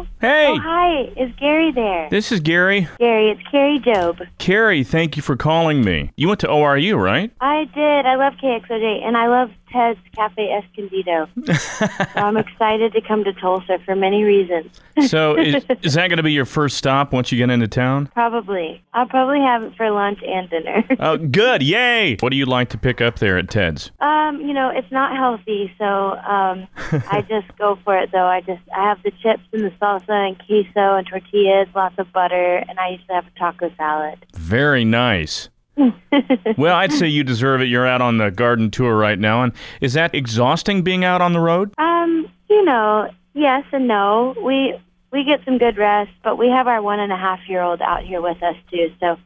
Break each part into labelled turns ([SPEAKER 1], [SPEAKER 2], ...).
[SPEAKER 1] Hello.
[SPEAKER 2] Hey,
[SPEAKER 1] Oh, hi. Is Gary there?
[SPEAKER 2] this is Gary.
[SPEAKER 1] Gary, it's Kari Jobe.
[SPEAKER 2] Kari, thank you for calling me. You went to ORU, right?
[SPEAKER 1] I did. I love KXOJ, and I love Ted's Cafe Escondido. so I'm excited to come to Tulsa for many reasons.
[SPEAKER 2] So, is, is that going to be your first stop once you get into town?
[SPEAKER 1] Probably. I'll probably have it for lunch and dinner.
[SPEAKER 2] Oh, good. Yay. What do you like to pick up there at Ted's?
[SPEAKER 1] um, you know, it's not healthy, so um, I just go for it. Though I just I have the chips and the salsa and queso and tortillas, lots of butter, and I used to have a taco salad.
[SPEAKER 2] Very nice. Well, I'd say you deserve it. You're out on the garden tour right now. And is that exhausting being out on the road?
[SPEAKER 1] Um, you know, yes and no. We we get some good rest, but we have our one and a half year old out here with us too. So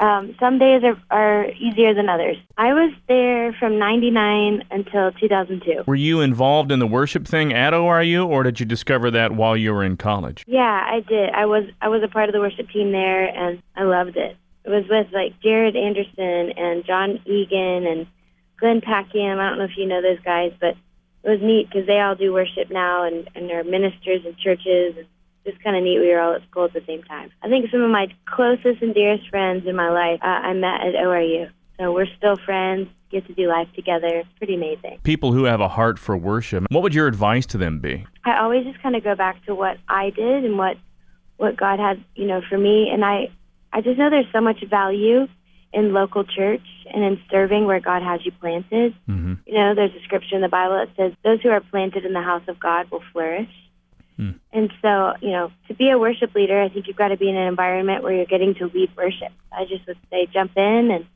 [SPEAKER 1] um, some days are, are easier than others. I was there from '99 until 2002.
[SPEAKER 2] Were you involved in the worship thing at ORU, or did you discover that while you were in college?
[SPEAKER 1] Yeah, I did. I was I was a part of the worship team there, and I loved it. It was with like Jared Anderson and John Egan and Glenn Packiam. I don't know if you know those guys, but it was neat because they all do worship now and and are ministers in churches. And just kind of neat. We were all at school at the same time. I think some of my closest and dearest friends in my life uh, I met at ORU. So we're still friends. Get to do life together. It's pretty amazing.
[SPEAKER 2] People who have a heart for worship, what would your advice to them be?
[SPEAKER 1] I always just kind of go back to what I did and what what God had, you know, for me. And I I just know there's so much value in local church and in serving where God has you planted.
[SPEAKER 2] hmm
[SPEAKER 1] You know, there's a scripture in the Bible that says, "Those who are planted in the house of God will flourish."
[SPEAKER 2] Hmm.
[SPEAKER 1] And so, you know, to be a worship leader, I think you've got to be in an environment where you're getting to lead worship. I just would say, jump in and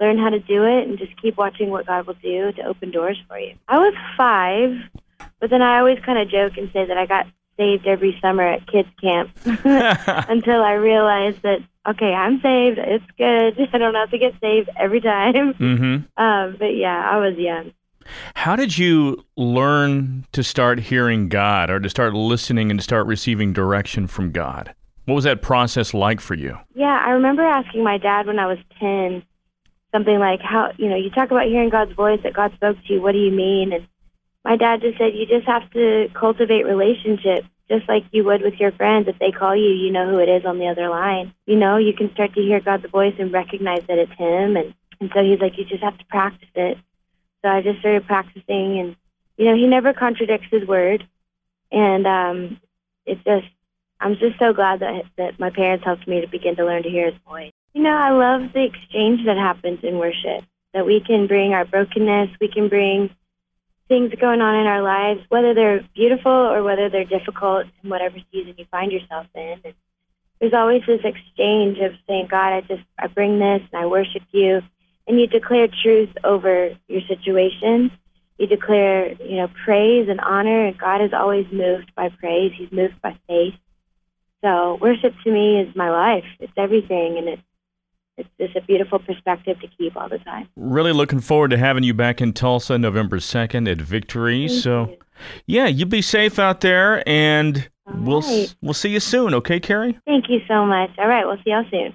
[SPEAKER 1] learn how to do it, and just keep watching what God will do to open doors for you. I was five, but then I always kind of joke and say that I got saved every summer at kids camp until I realized that okay, I'm saved. It's good. I don't have to get saved every time.
[SPEAKER 2] hmm
[SPEAKER 1] Um, but yeah, I was young.
[SPEAKER 2] How did you learn to start hearing God or to start listening and to start receiving direction from God? What was that process like for you?
[SPEAKER 1] Yeah, I remember asking my dad when I was 10 something like, how, you know, you talk about hearing God's voice, that God spoke to you. What do you mean? And my dad just said, you just have to cultivate relationships just like you would with your friends. If they call you, you know who it is on the other line. You know, you can start to hear God's voice and recognize that it's Him. And, and so he's like, you just have to practice it. So I just started practicing, and, you know, he never contradicts his word. And um, it's just, I'm just so glad that that my parents helped me to begin to learn to hear His voice. You know, I love the exchange that happens in worship. That we can bring our brokenness, we can bring things going on in our lives, whether they're beautiful or whether they're difficult, in whatever season you find yourself in. And there's always this exchange of saying, God, I just I bring this and I worship you, and you declare truth over your situation. You declare, you know, praise and honor, and God is always moved by praise. He's moved by faith. So worship to me is my life. It's everything, and it's it's just a beautiful perspective to keep all the time.
[SPEAKER 2] Really looking forward to having you back in Tulsa November 2nd at Victory.
[SPEAKER 1] Thank
[SPEAKER 2] so,
[SPEAKER 1] you.
[SPEAKER 2] yeah, you be safe out there and
[SPEAKER 1] All
[SPEAKER 2] we'll s
[SPEAKER 1] right.
[SPEAKER 2] we'll see you soon, okay, Kari?
[SPEAKER 1] Thank you so much. All right, we'll see y'all soon.